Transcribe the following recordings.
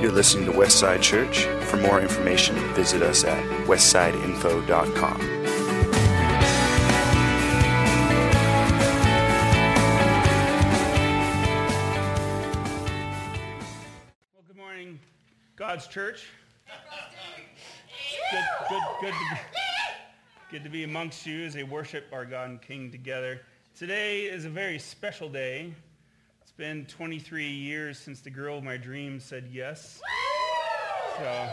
You're listening to Westside Church. For more information, visit us at westsideinfo.com. Well, good morning, God's church. Good, good, good, to be, good to be amongst you as they worship our God and King together. Today is a very special day. Been 23 years since the girl of my dreams said yes. So,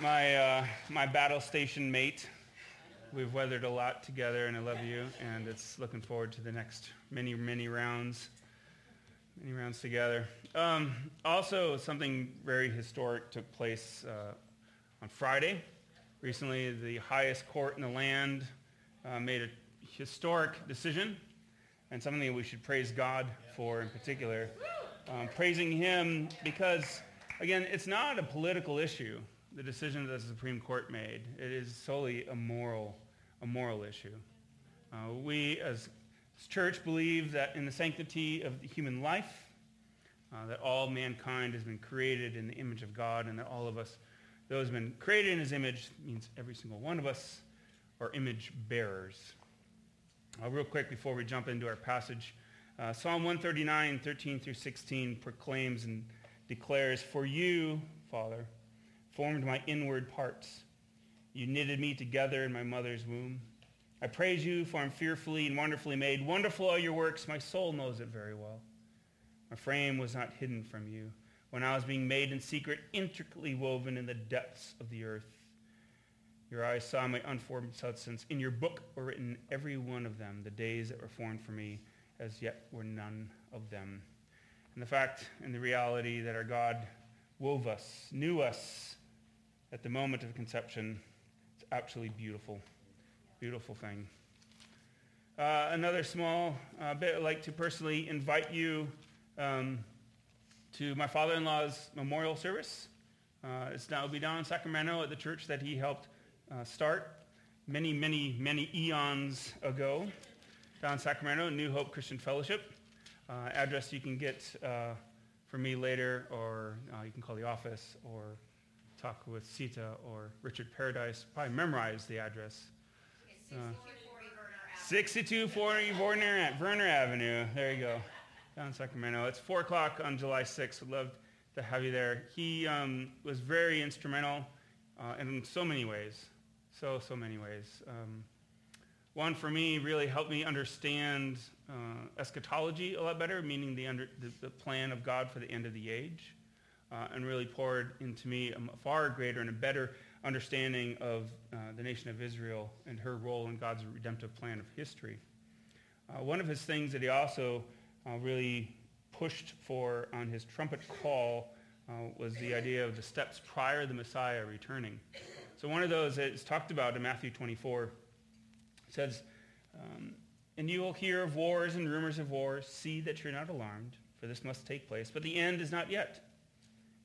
my, uh, my battle station mate, we've weathered a lot together, and I love you, and it's looking forward to the next many, many rounds many rounds together. Um, also, something very historic took place uh, on Friday. Recently, the highest court in the land uh, made a historic decision, and something that we should praise God for in particular. Um, praising him because, again, it's not a political issue, the decision that the Supreme Court made. It is solely a moral, a moral issue. Uh, we, as church believe that in the sanctity of the human life, uh, that all mankind has been created in the image of God, and that all of us, those have been created in his image, means every single one of us are image bearers. Uh, real quick before we jump into our passage, uh, Psalm 139, 13 through 16 proclaims and declares, For you, Father, formed my inward parts. You knitted me together in my mother's womb. I praise you, for I'm fearfully and wonderfully made. Wonderful are your works. My soul knows it very well. My frame was not hidden from you when I was being made in secret, intricately woven in the depths of the earth. Your eyes saw my unformed substance. In your book were written every one of them, the days that were formed for me, as yet were none of them. And the fact and the reality that our God wove us, knew us at the moment of conception, it's absolutely beautiful beautiful thing. Uh, another small uh, bit, I'd like to personally invite you um, to my father-in-law's memorial service. Uh, it's now be down in Sacramento at the church that he helped uh, start many, many, many eons ago. Down in Sacramento, New Hope Christian Fellowship. Uh, address you can get uh, for me later, or you can call the office, or talk with Sita or Richard Paradise. Probably memorize the address. 6240 Werner, Werner Avenue. There you go. Down in Sacramento. It's 4 o'clock on July 6th. Would love to have you there. He um, was very instrumental uh, in so many ways. So, so many ways. Um, one, for me, really helped me understand uh, eschatology a lot better, meaning the, under, the, the, plan of God for the end of the age, uh, and really poured into me a far greater and a better understanding of uh, the nation of Israel and her role in God's redemptive plan of history. Uh, one of his things that he also uh, really pushed for on his trumpet call uh, was the idea of the steps prior to the Messiah returning. So one of those is talked about in Matthew 24. says, um, And you will hear of wars and rumors of wars. See that you're not alarmed, for this must take place. But the end is not yet.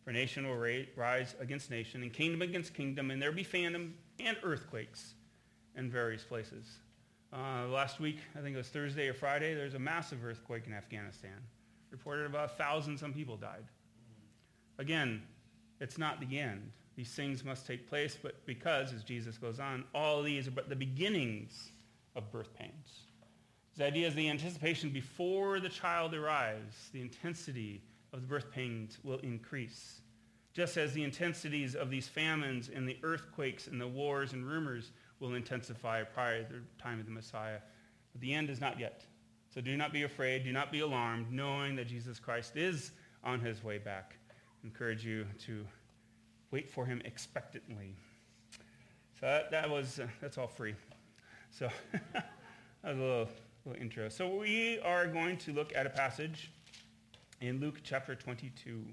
For nation will rise against nation and kingdom against kingdom, and there will be famine and earthquakes in various places. Uh, last week, I think it was Thursday or Friday, there was a massive earthquake in Afghanistan. Reported about a thousand some people died. Again, it's not the end. These things must take place, but because, as Jesus goes on, all these are but the beginnings of birth pains. The idea is the anticipation before the child arrives, the intensity of the birth pains will increase. Just as the intensities of these famines and the earthquakes and the wars and rumors will intensify prior to the time of the Messiah. But the end is not yet. So do not be afraid. Do not be alarmed, knowing that Jesus Christ is on his way back. I encourage you to wait for him expectantly. So that, that was, uh, that's all free. So that was a little, little intro. So we are going to look at a passage in Luke chapter 22.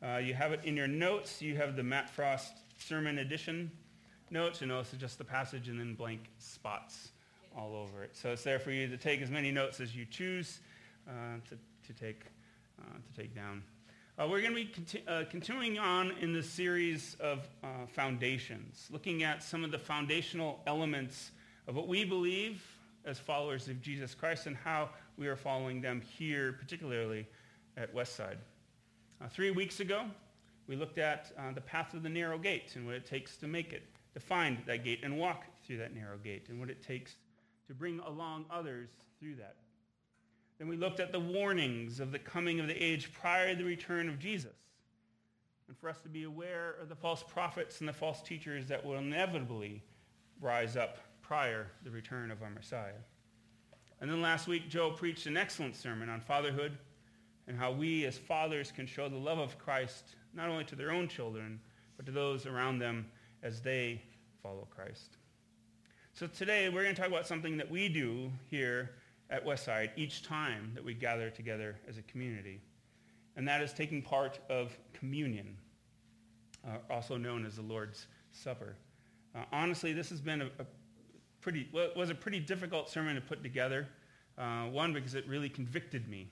Uh, you have it in your notes. You have the Matt Frost sermon edition notes. Know, it's just the passage and then blank spots all over it. So it's there for you to take as many notes as you choose uh, to, to, take, uh, to take down. Uh, we're going to be conti- uh, continuing on in this series of uh, foundations, looking at some of the foundational elements of what we believe as followers of Jesus Christ and how we are following them here, particularly at Westside. Uh, three weeks ago, we looked at uh, the path of the narrow gate and what it takes to make it, to find that gate and walk through that narrow gate, and what it takes to bring along others through that. Then we looked at the warnings of the coming of the age prior to the return of Jesus, and for us to be aware of the false prophets and the false teachers that will inevitably rise up prior the return of our Messiah. And then last week, Joe preached an excellent sermon on fatherhood and how we as fathers can show the love of Christ not only to their own children, but to those around them as they follow Christ. So today we're going to talk about something that we do here at Westside each time that we gather together as a community. And that is taking part of communion, uh, also known as the Lord's Supper. Uh, honestly, this has been a, a pretty, well, was a pretty difficult sermon to put together. Uh, one, because it really convicted me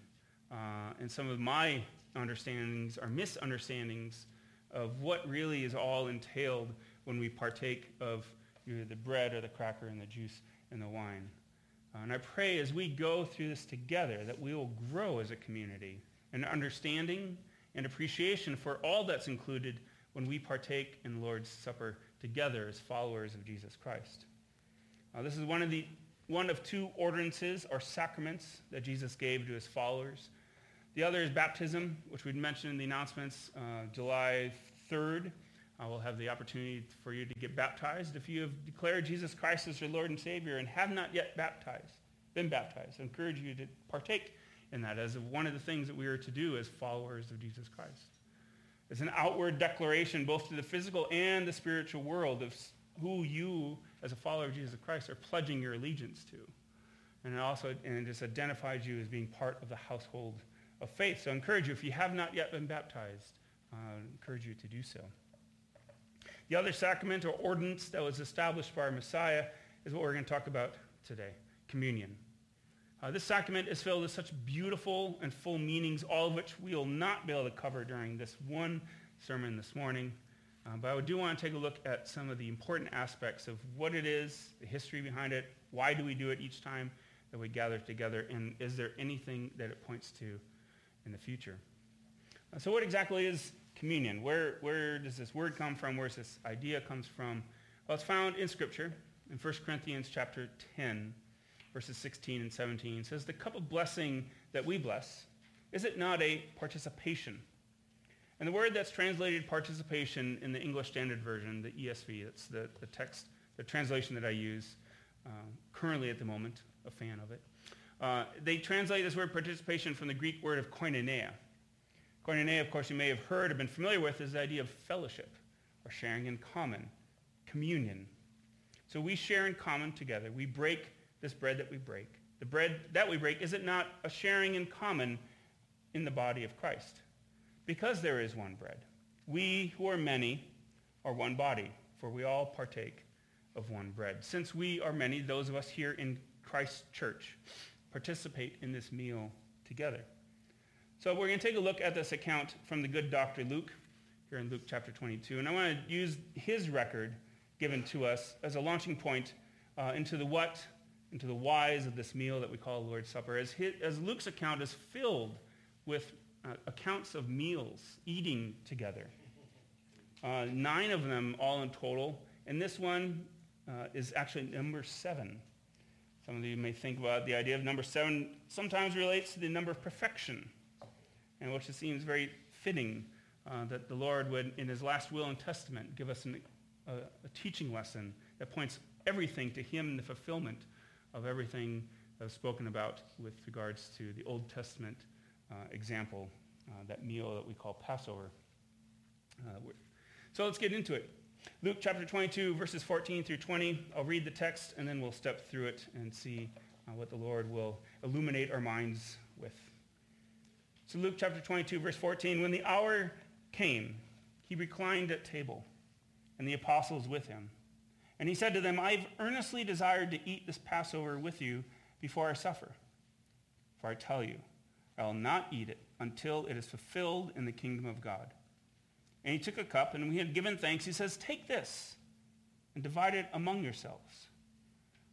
uh, and some of my understandings or misunderstandings of what really is all entailed when we partake of either the bread or the cracker and the juice and the wine. Uh, and I pray as we go through this together that we will grow as a community in understanding and appreciation for all that's included when we partake in the Lord's Supper together as followers of Jesus Christ. Uh, this is one of the one of two ordinances or sacraments that Jesus gave to his followers. The other is baptism, which we'd mentioned in the announcements. Uh, July 3rd, I will have the opportunity for you to get baptized. If you have declared Jesus Christ as your Lord and Savior and have not yet baptized, been baptized, I encourage you to partake in that as one of the things that we are to do as followers of Jesus Christ. It's an outward declaration both to the physical and the spiritual world of who you, as a follower of Jesus Christ, are pledging your allegiance to. And it also and it just identifies you as being part of the household of faith. So I encourage you, if you have not yet been baptized, uh, I encourage you to do so. The other sacrament or ordinance that was established by our Messiah is what we're going to talk about today, communion. Uh, this sacrament is filled with such beautiful and full meanings, all of which we will not be able to cover during this one sermon this morning. Uh, but I do want to take a look at some of the important aspects of what it is, the history behind it, why do we do it each time that we gather together, and is there anything that it points to in the future. Uh, so what exactly is communion? Where, where does this word come from? Where does this idea comes from? Well, it's found in Scripture in 1 Corinthians chapter 10, verses 16 and 17. It says, the cup of blessing that we bless, is it not a participation? And the word that's translated participation in the English Standard Version, the ESV, that's the, the text, the translation that I use uh, currently at the moment, a fan of it. Uh, they translate this word participation from the Greek word of koinonia. Koinonia, of course, you may have heard or been familiar with, is the idea of fellowship or sharing in common, communion. So we share in common together. We break this bread that we break. The bread that we break, is it not a sharing in common in the body of Christ? Because there is one bread. We who are many are one body, for we all partake of one bread. Since we are many, those of us here in Christ's church, participate in this meal together. So we're going to take a look at this account from the good Dr. Luke here in Luke chapter 22. And I want to use his record given to us as a launching point uh, into the what, into the whys of this meal that we call the Lord's Supper. As, his, as Luke's account is filled with uh, accounts of meals, eating together. Uh, nine of them all in total. And this one uh, is actually number seven. Some of you may think about the idea of number seven sometimes relates to the number of perfection, and which it seems very fitting uh, that the Lord would, in his last will and testament, give us an, a, a, teaching lesson that points everything to him the fulfillment of everything that was spoken about with regards to the Old Testament uh, example, uh, that meal that we call Passover. Uh, so let's get into it. Luke chapter 22, verses 14 through 20. I'll read the text and then we'll step through it and see uh, what the Lord will illuminate our minds with. So Luke chapter 22, verse 14. When the hour came, he reclined at table and the apostles with him. And he said to them, I've earnestly desired to eat this Passover with you before I suffer. For I tell you, I will not eat it until it is fulfilled in the kingdom of God. And he took a cup, and when he had given thanks, he says, Take this and divide it among yourselves.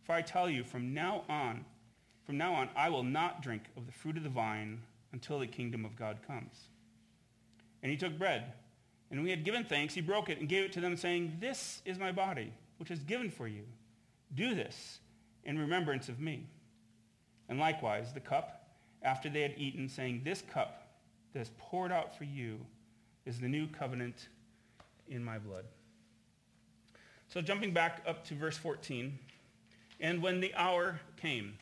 For I tell you, from now on, from now on, I will not drink of the fruit of the vine until the kingdom of God comes. And he took bread. And when he had given thanks, he broke it and gave it to them, saying, This is my body, which is given for you. Do this in remembrance of me. And likewise, the cup, after they had eaten, saying, This cup that is poured out for you is the new covenant in my blood. So jumping back up to verse 14, and when the hour came.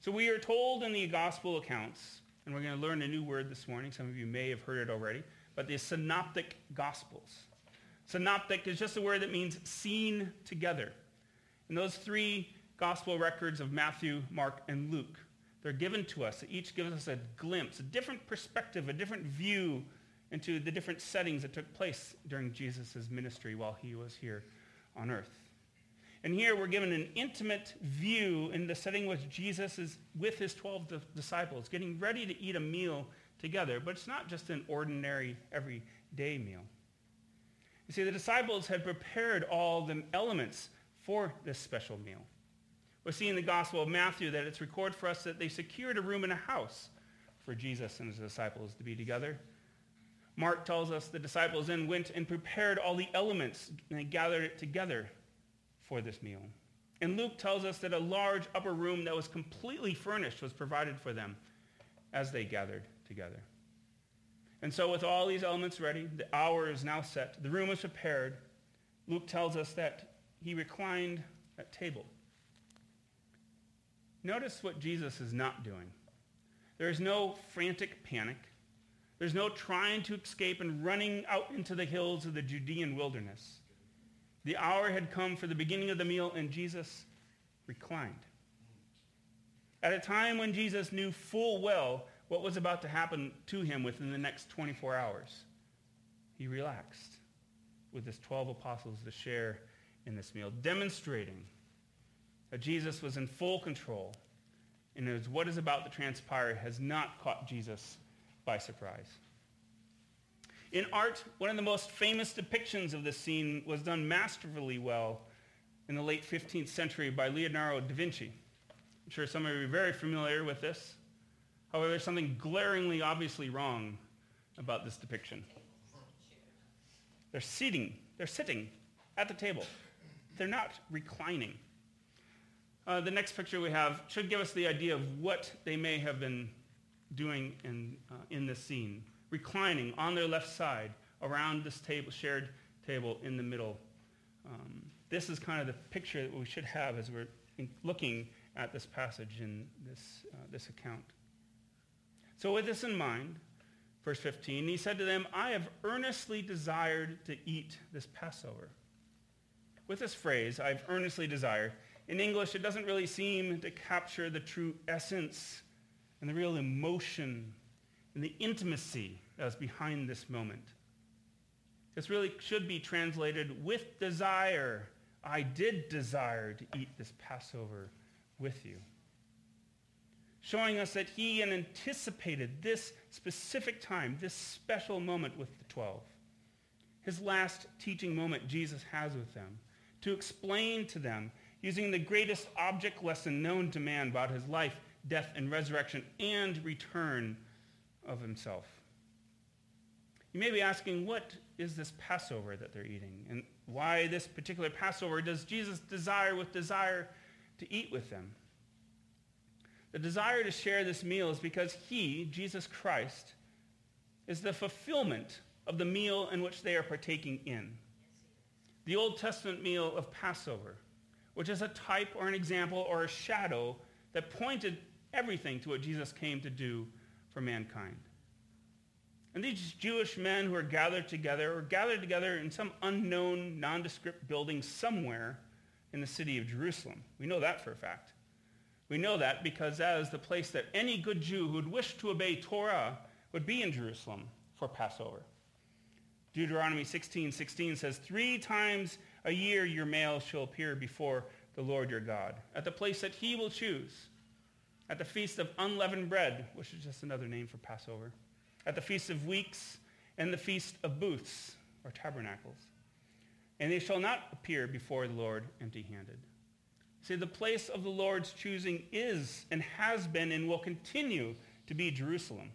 So we are told in the gospel accounts, and we're going to learn a new word this morning. Some of you may have heard it already, but the synoptic gospels. Synoptic is just a word that means seen together. And those three gospel records of Matthew, Mark, and Luke, they're given to us. Each gives us a glimpse, a different perspective, a different view into the different settings that took place during Jesus' ministry while he was here on earth. And here we're given an intimate view in the setting which Jesus is with his 12 disciples, getting ready to eat a meal together. But it's not just an ordinary, everyday meal. You see, the disciples had prepared all the elements for this special meal. We see in the Gospel of Matthew that it's recorded for us that they secured a room in a house for Jesus and his disciples to be together. Mark tells us the disciples then went and prepared all the elements and they gathered it together for this meal. And Luke tells us that a large upper room that was completely furnished was provided for them as they gathered together. And so with all these elements ready, the hour is now set. The room is prepared. Luke tells us that he reclined at table. Notice what Jesus is not doing. There is no frantic panic. There's no trying to escape and running out into the hills of the Judean wilderness. The hour had come for the beginning of the meal, and Jesus reclined. At a time when Jesus knew full well what was about to happen to him within the next 24 hours, he relaxed with his 12 apostles to share in this meal, demonstrating that Jesus was in full control and what is about to transpire has not caught Jesus by surprise. In art, one of the most famous depictions of this scene was done masterfully well in the late 15th century by Leonardo da Vinci. I'm sure some of you are very familiar with this. However, there's something glaringly obviously wrong about this depiction. They're sitting, they're sitting at the table. They're not reclining. Uh, the next picture we have should give us the idea of what they may have been doing in, uh, in this scene. Reclining on their left side around this table, shared table in the middle. Um, this is kind of the picture that we should have as we're looking at this passage in this, uh, this account. So with this in mind, verse 15, he said to them, I have earnestly desired to eat this Passover. With this phrase, I've earnestly desired, in English, it doesn't really seem to capture the true essence and the real emotion and the intimacy that's behind this moment. This really should be translated with desire. I did desire to eat this Passover with you. Showing us that he had anticipated this specific time, this special moment with the 12. His last teaching moment Jesus has with them to explain to them using the greatest object lesson known to man about his life, death, and resurrection, and return of himself. You may be asking, what is this Passover that they're eating? And why this particular Passover does Jesus desire with desire to eat with them? The desire to share this meal is because he, Jesus Christ, is the fulfillment of the meal in which they are partaking in. The Old Testament meal of Passover which is a type or an example or a shadow that pointed everything to what Jesus came to do for mankind. And these Jewish men who are gathered together are gathered together in some unknown, nondescript building somewhere in the city of Jerusalem. We know that for a fact. We know that because that is the place that any good Jew who would wish to obey Torah would be in Jerusalem for Passover. Deuteronomy 16, 16 says, Three times a year your male shall appear before the Lord your God, at the place that he will choose, at the feast of unleavened bread, which is just another name for Passover, at the feast of weeks, and the feast of booths, or tabernacles. And they shall not appear before the Lord empty-handed. See, the place of the Lord's choosing is and has been and will continue to be Jerusalem.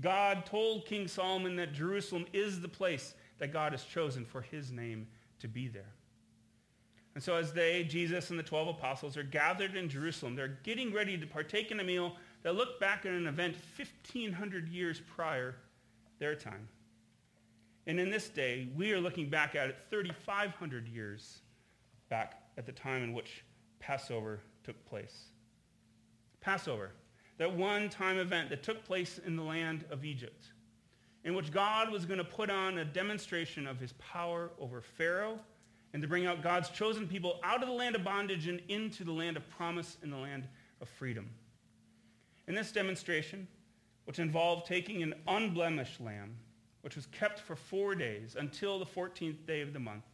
God told King Solomon that Jerusalem is the place that God has chosen for his name to be there. And so as they, Jesus and the 12 apostles, are gathered in Jerusalem, they're getting ready to partake in a meal that looked back at an event 1,500 years prior their time. And in this day, we are looking back at it 3,500 years back at the time in which Passover took place. Passover, that one-time event that took place in the land of Egypt, in which God was going to put on a demonstration of his power over Pharaoh and to bring out God's chosen people out of the land of bondage and into the land of promise and the land of freedom. In this demonstration, which involved taking an unblemished lamb, which was kept for four days until the 14th day of the month,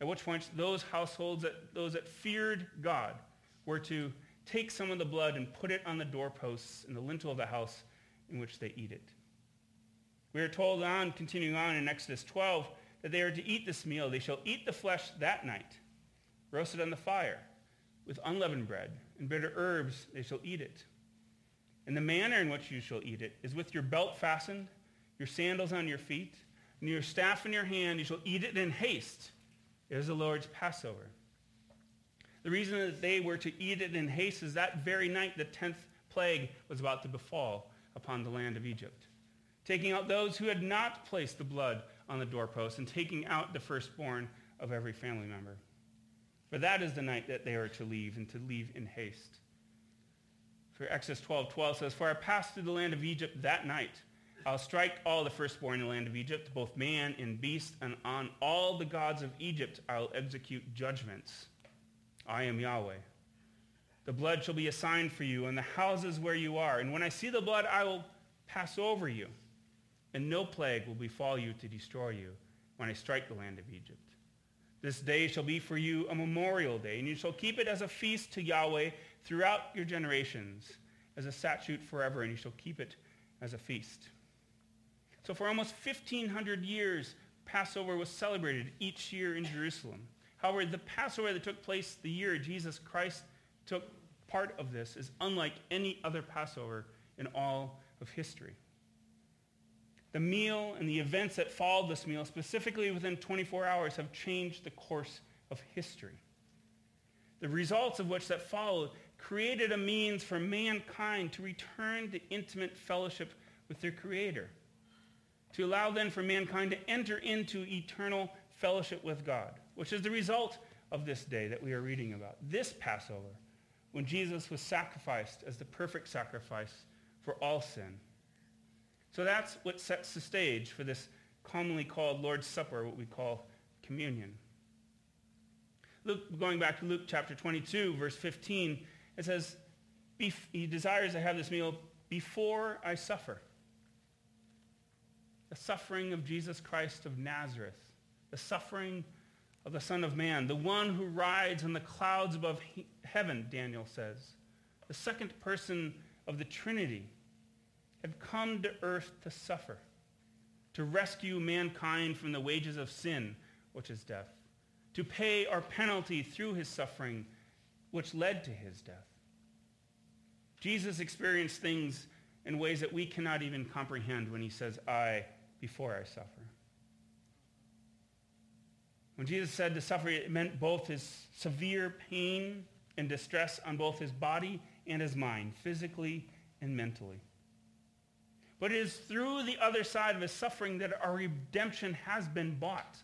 at which point those households, that, those that feared God, were to take some of the blood and put it on the doorposts and the lintel of the house in which they eat it. We are told on, continuing on in Exodus 12, that they are to eat this meal. They shall eat the flesh that night, roasted on the fire, with unleavened bread and bitter herbs they shall eat it. And the manner in which you shall eat it is with your belt fastened, your sandals on your feet, and your staff in your hand. You shall eat it in haste. It is the Lord's Passover. The reason that they were to eat it in haste is that very night the tenth plague was about to befall upon the land of Egypt, taking out those who had not placed the blood on the doorpost and taking out the firstborn of every family member. For that is the night that they are to leave and to leave in haste. For Exodus 12, 12 says, For I passed through the land of Egypt that night. I'll strike all the firstborn in the land of Egypt, both man and beast, and on all the gods of Egypt I'll execute judgments. I am Yahweh. The blood shall be a sign for you in the houses where you are. And when I see the blood, I will pass over you and no plague will befall you to destroy you when I strike the land of Egypt. This day shall be for you a memorial day, and you shall keep it as a feast to Yahweh throughout your generations, as a statute forever, and you shall keep it as a feast. So for almost 1,500 years, Passover was celebrated each year in Jerusalem. However, the Passover that took place the year Jesus Christ took part of this is unlike any other Passover in all of history. The meal and the events that followed this meal, specifically within 24 hours, have changed the course of history. The results of which that followed created a means for mankind to return to intimate fellowship with their Creator, to allow then for mankind to enter into eternal fellowship with God, which is the result of this day that we are reading about, this Passover, when Jesus was sacrificed as the perfect sacrifice for all sin. So that's what sets the stage for this commonly called Lord's Supper, what we call communion. Luke, going back to Luke chapter 22, verse 15, it says, he desires to have this meal before I suffer. The suffering of Jesus Christ of Nazareth, the suffering of the Son of Man, the one who rides on the clouds above he- heaven, Daniel says, the second person of the Trinity, had come to earth to suffer, to rescue mankind from the wages of sin, which is death, to pay our penalty through his suffering, which led to his death. Jesus experienced things in ways that we cannot even comprehend when he says, I, before I suffer. When Jesus said to suffer, it meant both his severe pain and distress on both his body and his mind, physically and mentally. But it is through the other side of his suffering that our redemption has been bought.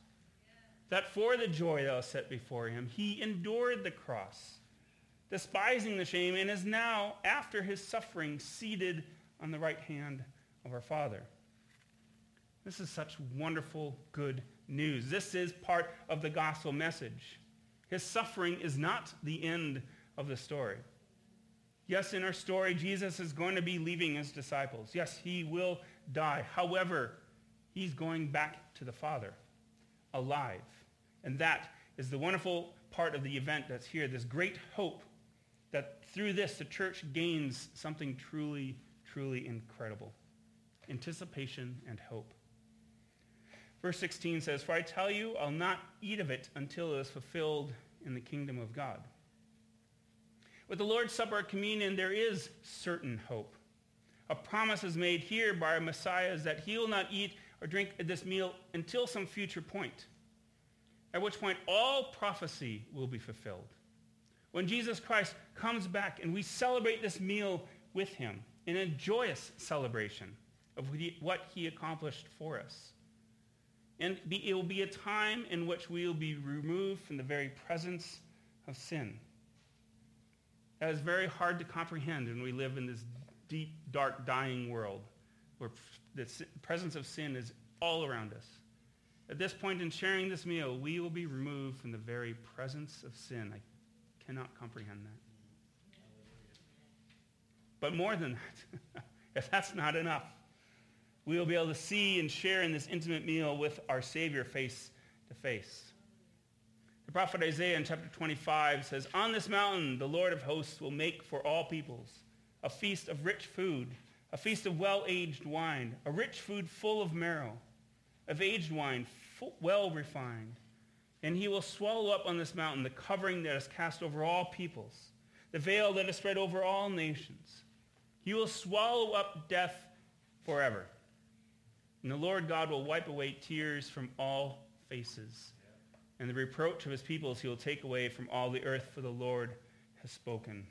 That for the joy that was set before him, he endured the cross, despising the shame, and is now, after his suffering, seated on the right hand of our Father. This is such wonderful, good news. This is part of the gospel message. His suffering is not the end of the story. Yes, in our story, Jesus is going to be leaving his disciples. Yes, he will die. However, he's going back to the Father, alive. And that is the wonderful part of the event that's here, this great hope that through this the church gains something truly, truly incredible. Anticipation and hope. Verse 16 says, For I tell you, I'll not eat of it until it is fulfilled in the kingdom of God. With the Lord's Supper communion, there is certain hope. A promise is made here by our Messiah is that he will not eat or drink this meal until some future point, at which point all prophecy will be fulfilled. When Jesus Christ comes back and we celebrate this meal with him in a joyous celebration of what he accomplished for us. And it will be a time in which we will be removed from the very presence of sin. That is very hard to comprehend when we live in this deep, dark, dying world where the presence of sin is all around us. At this point in sharing this meal, we will be removed from the very presence of sin. I cannot comprehend that. But more than that, if that's not enough, we will be able to see and share in this intimate meal with our Savior face to face. The prophet Isaiah in chapter 25 says, On this mountain the Lord of hosts will make for all peoples a feast of rich food, a feast of well-aged wine, a rich food full of marrow, of aged wine full, well refined. And he will swallow up on this mountain the covering that is cast over all peoples, the veil that is spread over all nations. He will swallow up death forever. And the Lord God will wipe away tears from all faces and the reproach of his peoples he will take away from all the earth, for the Lord has spoken.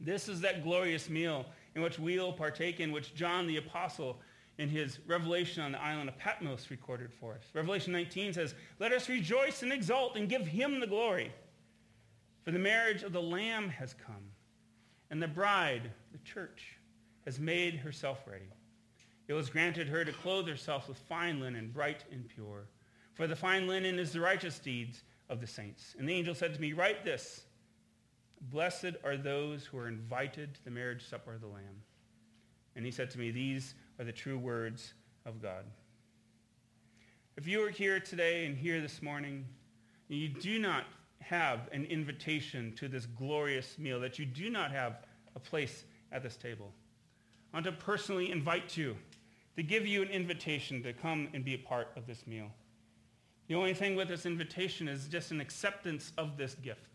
This is that glorious meal in which we'll partake in, which John the Apostle in his revelation on the island of Patmos recorded for us. Revelation 19 says, Let us rejoice and exult and give him the glory. For the marriage of the Lamb has come, and the bride, the church, has made herself ready. It was granted her to clothe herself with fine linen, bright and pure for the fine linen is the righteous deeds of the saints. And the angel said to me, Write this. Blessed are those who are invited to the marriage supper of the Lamb. And he said to me, These are the true words of God. If you are here today and here this morning, and you do not have an invitation to this glorious meal, that you do not have a place at this table, I want to personally invite you to give you an invitation to come and be a part of this meal. The only thing with this invitation is just an acceptance of this gift.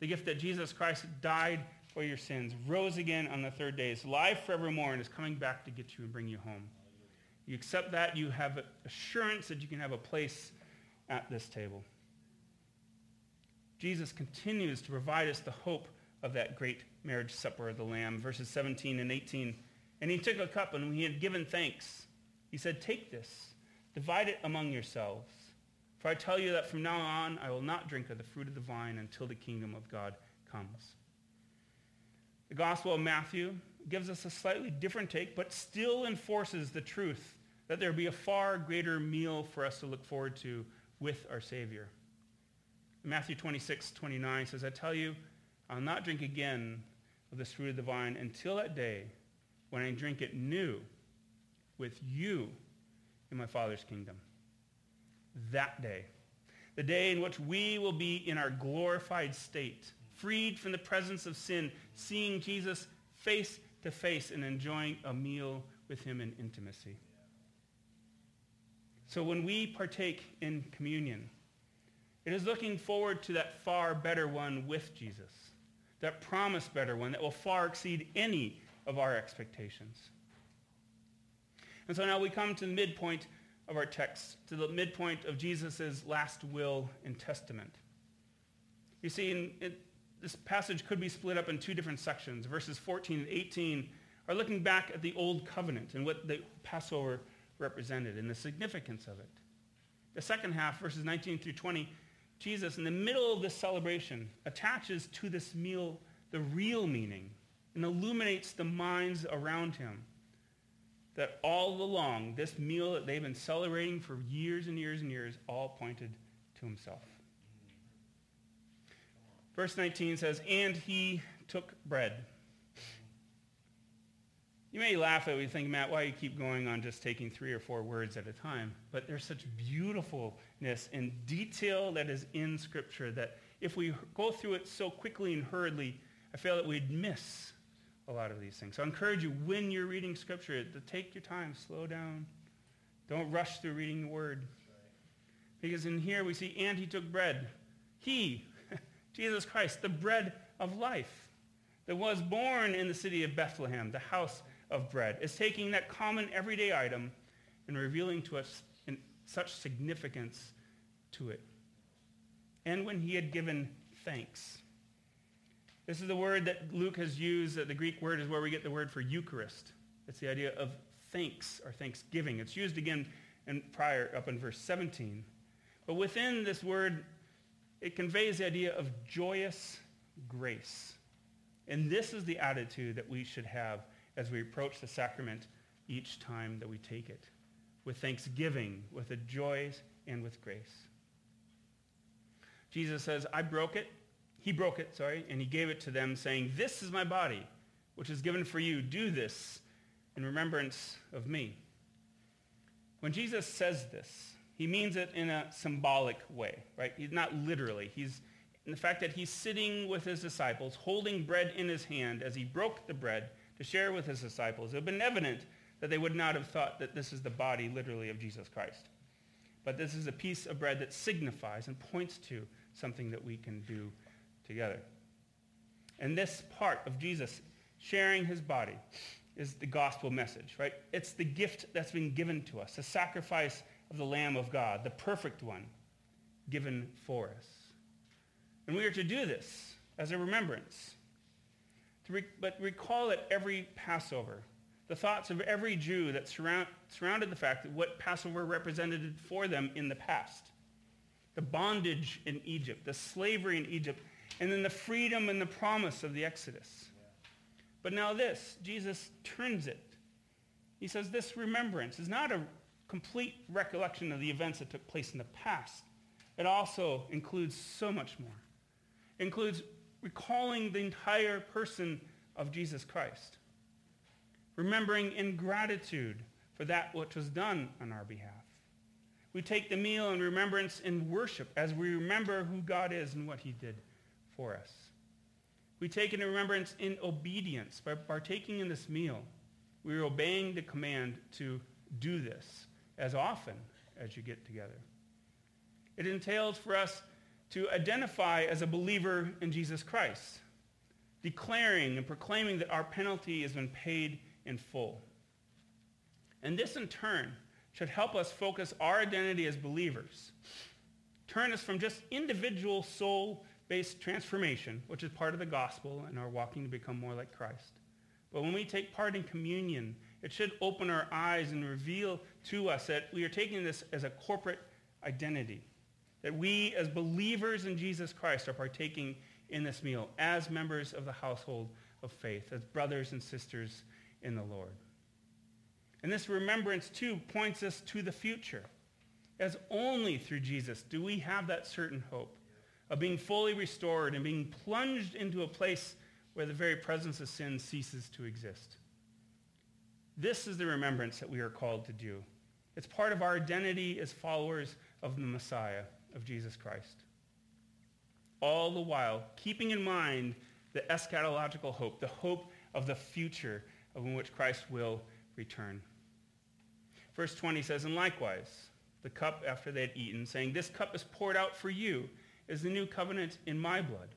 The gift that Jesus Christ died for your sins, rose again on the third day, is alive forevermore, and is coming back to get you and bring you home. You accept that, you have assurance that you can have a place at this table. Jesus continues to provide us the hope of that great marriage supper of the Lamb. Verses 17 and 18. And he took a cup, and when he had given thanks, he said, Take this, divide it among yourselves. For I tell you that from now on I will not drink of the fruit of the vine until the kingdom of God comes. The Gospel of Matthew gives us a slightly different take, but still enforces the truth that there will be a far greater meal for us to look forward to with our Savior. Matthew 26, 29 says, I tell you, I'll not drink again of this fruit of the vine until that day when I drink it new with you in my Father's kingdom that day, the day in which we will be in our glorified state, freed from the presence of sin, seeing Jesus face to face and enjoying a meal with him in intimacy. So when we partake in communion, it is looking forward to that far better one with Jesus, that promised better one that will far exceed any of our expectations. And so now we come to the midpoint of our text to the midpoint of Jesus' last will and testament. You see, in, in, this passage could be split up in two different sections. Verses 14 and 18 are looking back at the old covenant and what the Passover represented and the significance of it. The second half, verses 19 through 20, Jesus, in the middle of this celebration, attaches to this meal the real meaning and illuminates the minds around him that all along, this meal that they've been celebrating for years and years and years, all pointed to himself. Verse 19 says, And he took bread. You may laugh at me, think, Matt, why you keep going on just taking three or four words at a time? But there's such beautifulness and detail that is in Scripture that if we go through it so quickly and hurriedly, I feel that we'd miss a lot of these things. So I encourage you, when you're reading Scripture, to take your time, slow down. Don't rush through reading the Word. Because in here we see, and he took bread. He, Jesus Christ, the bread of life, that was born in the city of Bethlehem, the house of bread. is taking that common everyday item and revealing to us such significance to it. And when he had given thanks. This is the word that Luke has used. The Greek word is where we get the word for Eucharist. It's the idea of thanks or thanksgiving. It's used again in prior up in verse 17. But within this word, it conveys the idea of joyous grace. And this is the attitude that we should have as we approach the sacrament each time that we take it, with thanksgiving, with a joy, and with grace. Jesus says, I broke it. He broke it, sorry, and he gave it to them, saying, This is my body, which is given for you. Do this in remembrance of me. When Jesus says this, he means it in a symbolic way, right? He's not literally. He's in the fact that he's sitting with his disciples, holding bread in his hand as he broke the bread to share with his disciples. It would have been evident that they would not have thought that this is the body literally of Jesus Christ. But this is a piece of bread that signifies and points to something that we can do together. And this part of Jesus sharing his body is the gospel message, right? It's the gift that's been given to us, the sacrifice of the Lamb of God, the perfect one given for us. And we are to do this as a remembrance. Re- but recall at every Passover the thoughts of every Jew that surround, surrounded the fact that what Passover represented for them in the past. The bondage in Egypt, the slavery in Egypt, and then the freedom and the promise of the Exodus. But now this, Jesus turns it. He says this remembrance is not a complete recollection of the events that took place in the past. It also includes so much more. It includes recalling the entire person of Jesus Christ. Remembering in gratitude for that which was done on our behalf. We take the meal in remembrance in worship as we remember who God is and what he did for us. We take it in remembrance in obedience. By partaking in this meal, we are obeying the command to do this as often as you get together. It entails for us to identify as a believer in Jesus Christ, declaring and proclaiming that our penalty has been paid in full. And this in turn should help us focus our identity as believers, turn us from just individual soul-based transformation, which is part of the gospel and our walking to become more like Christ. But when we take part in communion it should open our eyes and reveal to us that we are taking this as a corporate identity. That we as believers in Jesus Christ are partaking in this meal as members of the household of faith, as brothers and sisters in the Lord. And this remembrance, too, points us to the future. As only through Jesus do we have that certain hope of being fully restored and being plunged into a place where the very presence of sin ceases to exist. This is the remembrance that we are called to do. It's part of our identity as followers of the Messiah, of Jesus Christ. All the while, keeping in mind the eschatological hope, the hope of the future in which Christ will return. Verse 20 says, And likewise, the cup after they had eaten, saying, This cup is poured out for you, is the new covenant in my blood.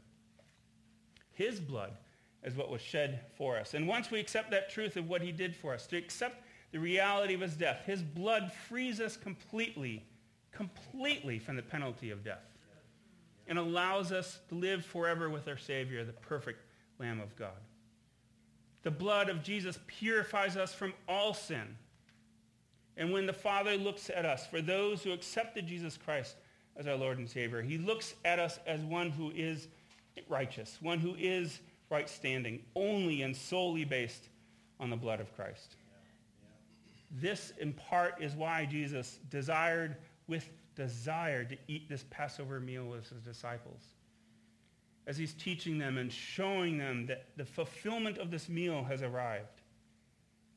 His blood is what was shed for us. And once we accept that truth of what he did for us, to accept the reality of his death, his blood frees us completely, completely from the penalty of death and allows us to live forever with our Savior, the perfect Lamb of God. The blood of Jesus purifies us from all sin. And when the Father looks at us, for those who accepted Jesus Christ as our Lord and Savior, he looks at us as one who is righteous, one who is right standing only and solely based on the blood of Christ. This, in part, is why Jesus desired, with desire, to eat this Passover meal with his disciples. As he's teaching them and showing them that the fulfillment of this meal has arrived.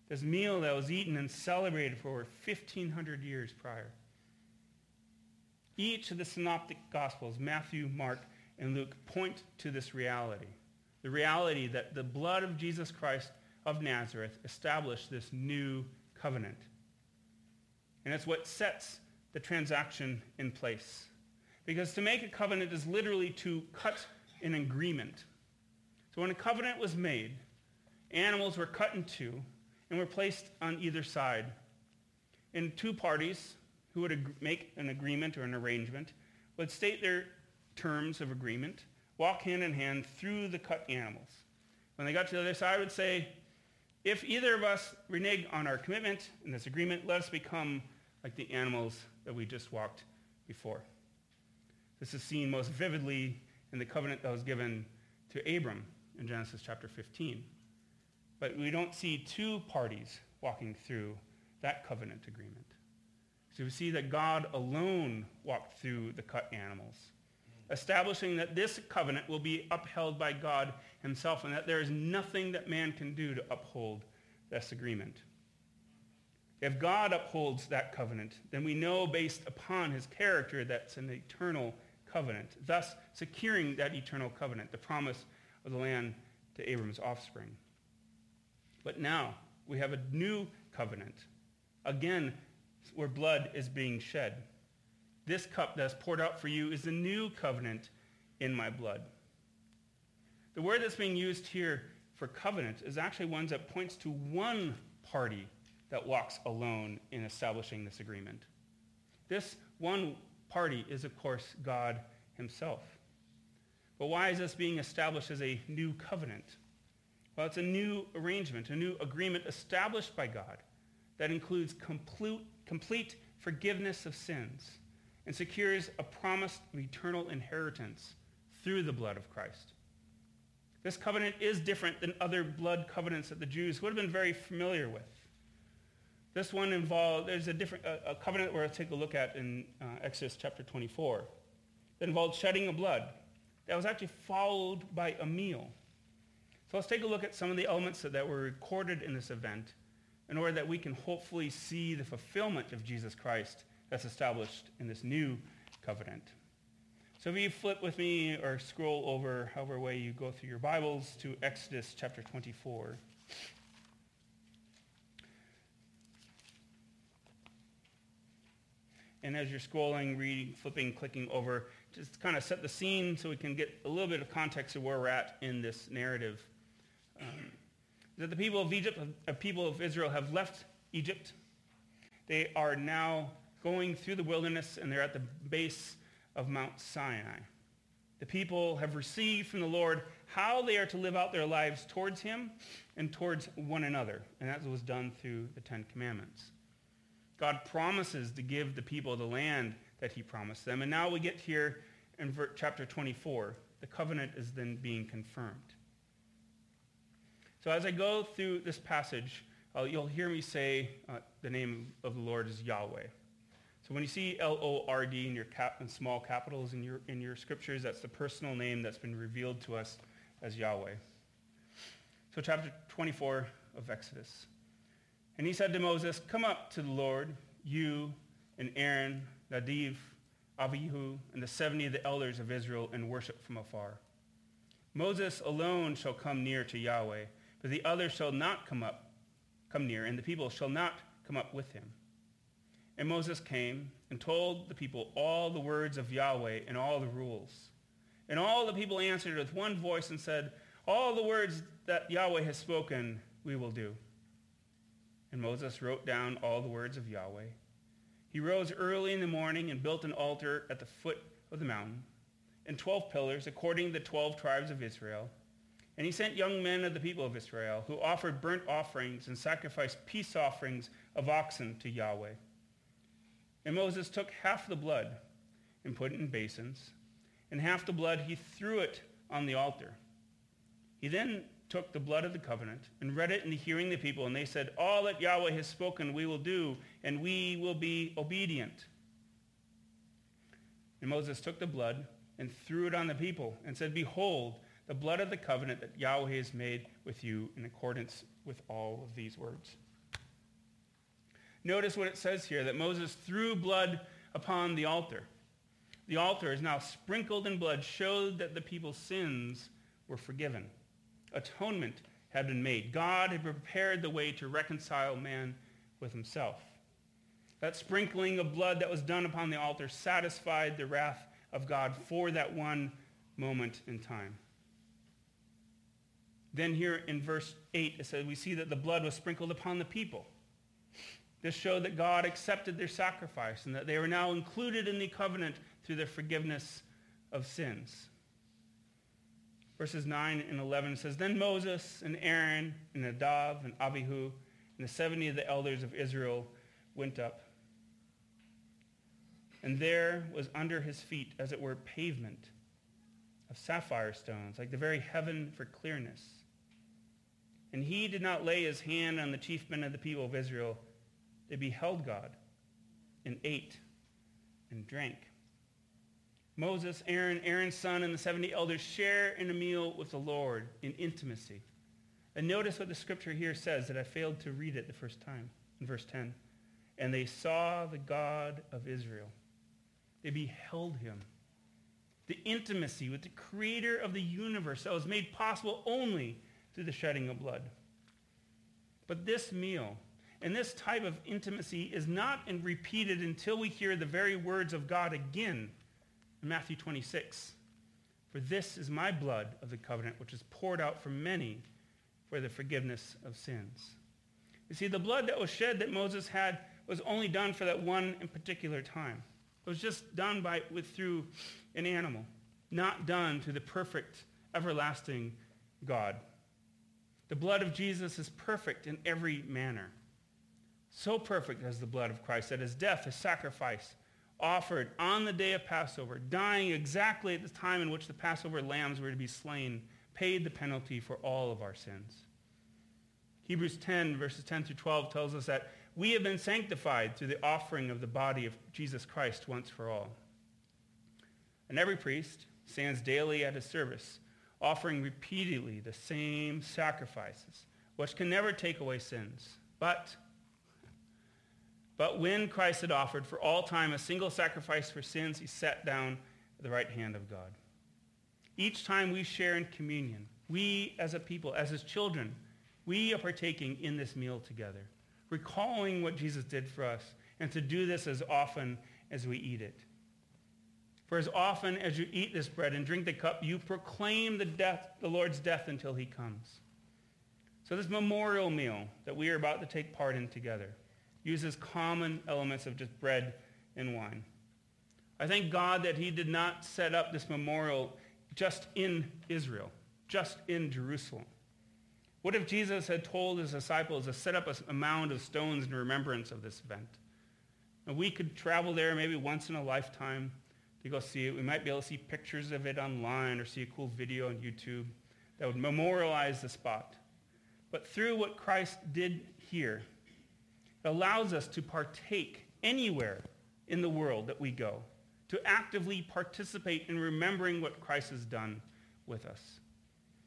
This meal that was eaten and celebrated for 1,500 years prior. Each of the synoptic gospels, Matthew, Mark, and Luke, point to this reality the reality that the blood of Jesus Christ of Nazareth established this new covenant. And it's what sets the transaction in place. Because to make a covenant is literally to cut an agreement. So when a covenant was made, animals were cut in two, and were placed on either side. And two parties who would ag- make an agreement or an arrangement would state their terms of agreement, walk hand in hand through the cut animals. When they got to the other side, would say, if either of us renege on our commitment in this agreement, let us become like the animals that we just walked before. This is seen most vividly in the covenant that was given to Abram in Genesis chapter 15. But we don't see two parties walking through that covenant agreement. So we see that God alone walked through the cut animals, establishing that this covenant will be upheld by God himself and that there is nothing that man can do to uphold this agreement. If God upholds that covenant, then we know based upon his character that's an eternal covenant, thus securing that eternal covenant, the promise of the land to Abram's offspring. But now we have a new covenant, again, where blood is being shed. This cup that's poured out for you is the new covenant in my blood. The word that's being used here for covenant is actually one that points to one party that walks alone in establishing this agreement. This one party is, of course, God himself. But why is this being established as a new covenant? Well, it's a new arrangement, a new agreement established by God that includes complete, complete forgiveness of sins and secures a promise of eternal inheritance through the blood of Christ. This covenant is different than other blood covenants that the Jews would have been very familiar with. This one involved, there's a different a, a covenant we're going to take a look at in uh, Exodus chapter 24 that involved shedding of blood that was actually followed by a meal. So let's take a look at some of the elements that, that were recorded in this event in order that we can hopefully see the fulfillment of Jesus Christ that's established in this new covenant. So if you flip with me or scroll over however way you go through your Bibles to Exodus chapter 24. And as you're scrolling, reading, flipping, clicking over, just kind of set the scene so we can get a little bit of context of where we're at in this narrative. Um, that the people of Egypt, the people of Israel have left Egypt. They are now going through the wilderness and they're at the base of Mount Sinai. The people have received from the Lord how they are to live out their lives towards him and towards one another. And that was done through the Ten Commandments. God promises to give the people the land that he promised them. And now we get here in chapter 24. The covenant is then being confirmed. So as I go through this passage, uh, you'll hear me say uh, the name of the Lord is Yahweh. So when you see L-O-R-D in your cap, in small capitals in your, in your scriptures, that's the personal name that's been revealed to us as Yahweh. So chapter 24 of Exodus. And he said to Moses, come up to the Lord, you and Aaron, Nadav, Abihu, and the 70 of the elders of Israel, and worship from afar. Moses alone shall come near to Yahweh, but the others shall not come up, come near, and the people shall not come up with him. And Moses came and told the people all the words of Yahweh and all the rules. And all the people answered with one voice and said, all the words that Yahweh has spoken, we will do. And Moses wrote down all the words of Yahweh. He rose early in the morning and built an altar at the foot of the mountain and 12 pillars according to the 12 tribes of Israel. And he sent young men of the people of Israel who offered burnt offerings and sacrificed peace offerings of oxen to Yahweh. And Moses took half the blood and put it in basins, and half the blood he threw it on the altar. He then took the blood of the covenant and read it in the hearing of the people, and they said, All that Yahweh has spoken we will do, and we will be obedient. And Moses took the blood and threw it on the people and said, Behold, the blood of the covenant that Yahweh has made with you in accordance with all of these words. Notice what it says here, that Moses threw blood upon the altar. The altar is now sprinkled in blood, showed that the people's sins were forgiven. Atonement had been made. God had prepared the way to reconcile man with himself. That sprinkling of blood that was done upon the altar satisfied the wrath of God for that one moment in time. Then here in verse 8, it says we see that the blood was sprinkled upon the people. This showed that God accepted their sacrifice and that they were now included in the covenant through the forgiveness of sins. Verses 9 and 11 says, Then Moses and Aaron and Nadav and Abihu and the 70 of the elders of Israel went up. And there was under his feet, as it were, pavement of sapphire stones, like the very heaven for clearness. And he did not lay his hand on the chief men of the people of Israel. They beheld God and ate and drank. Moses, Aaron, Aaron's son, and the 70 elders share in a meal with the Lord in intimacy. And notice what the scripture here says that I failed to read it the first time in verse 10. And they saw the God of Israel. They beheld him. The intimacy with the creator of the universe that was made possible only through the shedding of blood. But this meal and this type of intimacy is not repeated until we hear the very words of God again in Matthew 26. For this is my blood of the covenant, which is poured out for many for the forgiveness of sins. You see, the blood that was shed that Moses had was only done for that one in particular time. It was just done by, with, through an animal, not done through the perfect, everlasting God. The blood of Jesus is perfect in every manner. So perfect as the blood of Christ that his death, his sacrifice, offered on the day of Passover, dying exactly at the time in which the Passover lambs were to be slain, paid the penalty for all of our sins. Hebrews 10, verses 10 through 12 tells us that we have been sanctified through the offering of the body of Jesus Christ once for all. And every priest stands daily at his service, offering repeatedly the same sacrifices, which can never take away sins. But but when Christ had offered for all time a single sacrifice for sins, he sat down at the right hand of God. Each time we share in communion, we as a people, as his children, we are partaking in this meal together, recalling what Jesus did for us, and to do this as often as we eat it. For as often as you eat this bread and drink the cup, you proclaim the, death, the Lord's death until he comes. So this memorial meal that we are about to take part in together, uses common elements of just bread and wine. I thank God that he did not set up this memorial just in Israel, just in Jerusalem. What if Jesus had told his disciples to set up a, mound of stones in remembrance of this event? And we could travel there maybe once in a lifetime to go see it. We might be able to see pictures of it online or see a cool video on YouTube that would memorialize the spot. But through what Christ did here, it allows us to partake anywhere in the world that we go, to actively participate in remembering what Christ has done with us.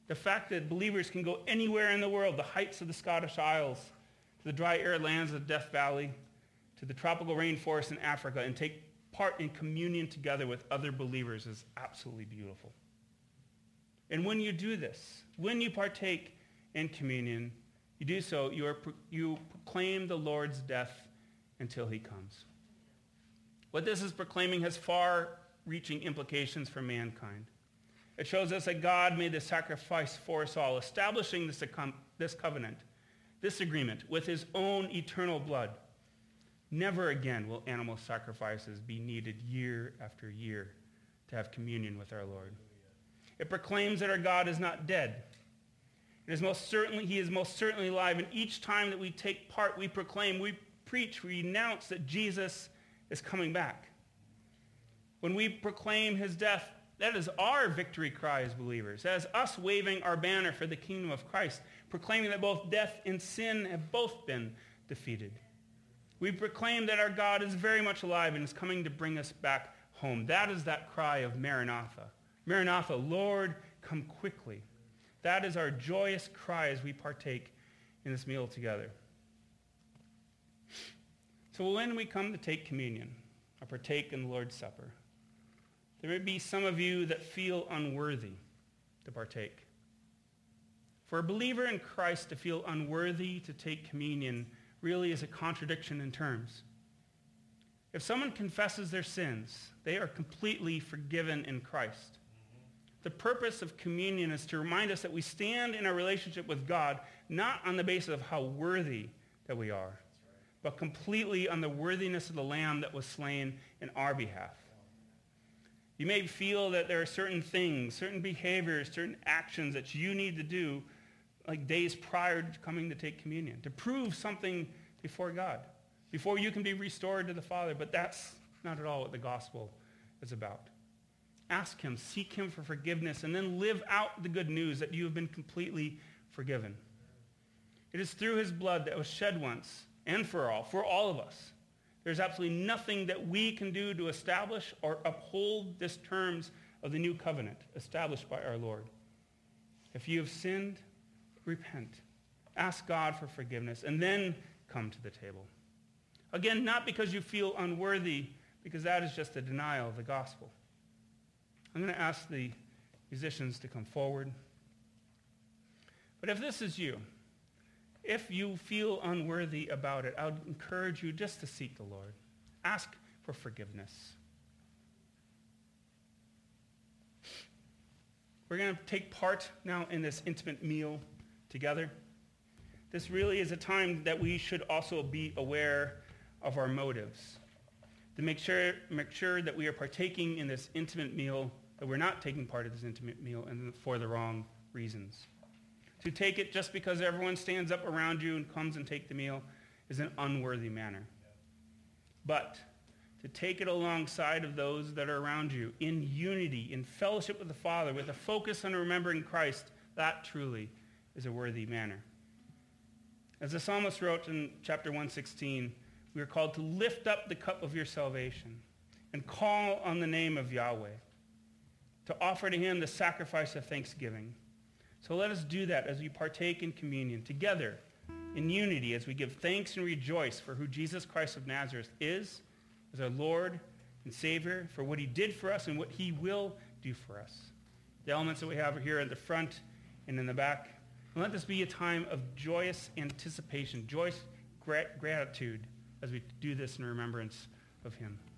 The fact that believers can go anywhere in the world, the heights of the Scottish Isles, to the dry arid lands of Death Valley, to the tropical rainforest in Africa, and take part in communion together with other believers is absolutely beautiful. And when you do this, when you partake in communion, you do so, you, are, you proclaim the Lord's death until he comes. What this is proclaiming has far-reaching implications for mankind. It shows us that God made the sacrifice for us all, establishing this, this covenant, this agreement with his own eternal blood. Never again will animal sacrifices be needed year after year to have communion with our Lord. It proclaims that our God is not dead, it is most certainly, he is most certainly alive. And each time that we take part, we proclaim, we preach, we announce that Jesus is coming back. When we proclaim his death, that is our victory cry as believers, as us waving our banner for the kingdom of Christ, proclaiming that both death and sin have both been defeated. We proclaim that our God is very much alive and is coming to bring us back home. That is that cry of Maranatha. Maranatha, Lord, come quickly. That is our joyous cry as we partake in this meal together. So when we come to take communion or partake in the Lord's Supper, there may be some of you that feel unworthy to partake. For a believer in Christ to feel unworthy to take communion really is a contradiction in terms. If someone confesses their sins, they are completely forgiven in Christ. The purpose of communion is to remind us that we stand in our relationship with God not on the basis of how worthy that we are, but completely on the worthiness of the Lamb that was slain in our behalf. You may feel that there are certain things, certain behaviors, certain actions that you need to do like days prior to coming to take communion, to prove something before God, before you can be restored to the Father. But that's not at all what the gospel is about. Ask him, seek him for forgiveness, and then live out the good news that you have been completely forgiven. It is through his blood that was shed once and for all, for all of us. There's absolutely nothing that we can do to establish or uphold this terms of the new covenant established by our Lord. If you have sinned, repent. Ask God for forgiveness and then come to the table. Again, not because you feel unworthy, because that is just a denial of the gospel. I'm going to ask the musicians to come forward. But if this is you, if you feel unworthy about it, I would encourage you just to seek the Lord. Ask for forgiveness. We're going to take part now in this intimate meal together. This really is a time that we should also be aware of our motives. To make sure, make sure that we are partaking in this intimate meal, that we're not taking part of this intimate meal and for the wrong reasons. To take it just because everyone stands up around you and comes and take the meal is an unworthy manner. But to take it alongside of those that are around you in unity, in fellowship with the Father, with a focus on remembering Christ, that truly is a worthy manner. As the psalmist wrote in chapter 116, we are called to lift up the cup of your salvation and call on the name of Yahweh, to offer to him the sacrifice of thanksgiving so let us do that as we partake in communion together in unity as we give thanks and rejoice for who Jesus Christ of Nazareth is as our Lord and Savior, for what he did for us and what he will do for us. The elements that we have here at the front and in the back. Let this be a time of joyous anticipation, joyous gratitude as we do this in remembrance of him.